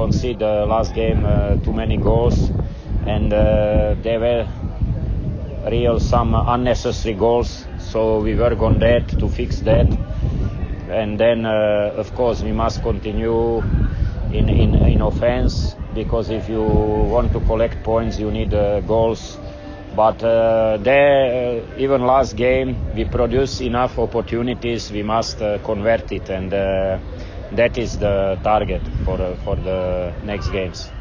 conceded the last game uh, too many goals, and uh, there were real some unnecessary goals. So we work on that to fix that, and then uh, of course we must continue in, in in offense because if you want to collect points, you need uh, goals. But uh, there, uh, even last game, we produced enough opportunities. We must convert it, and that is the target for for the next games.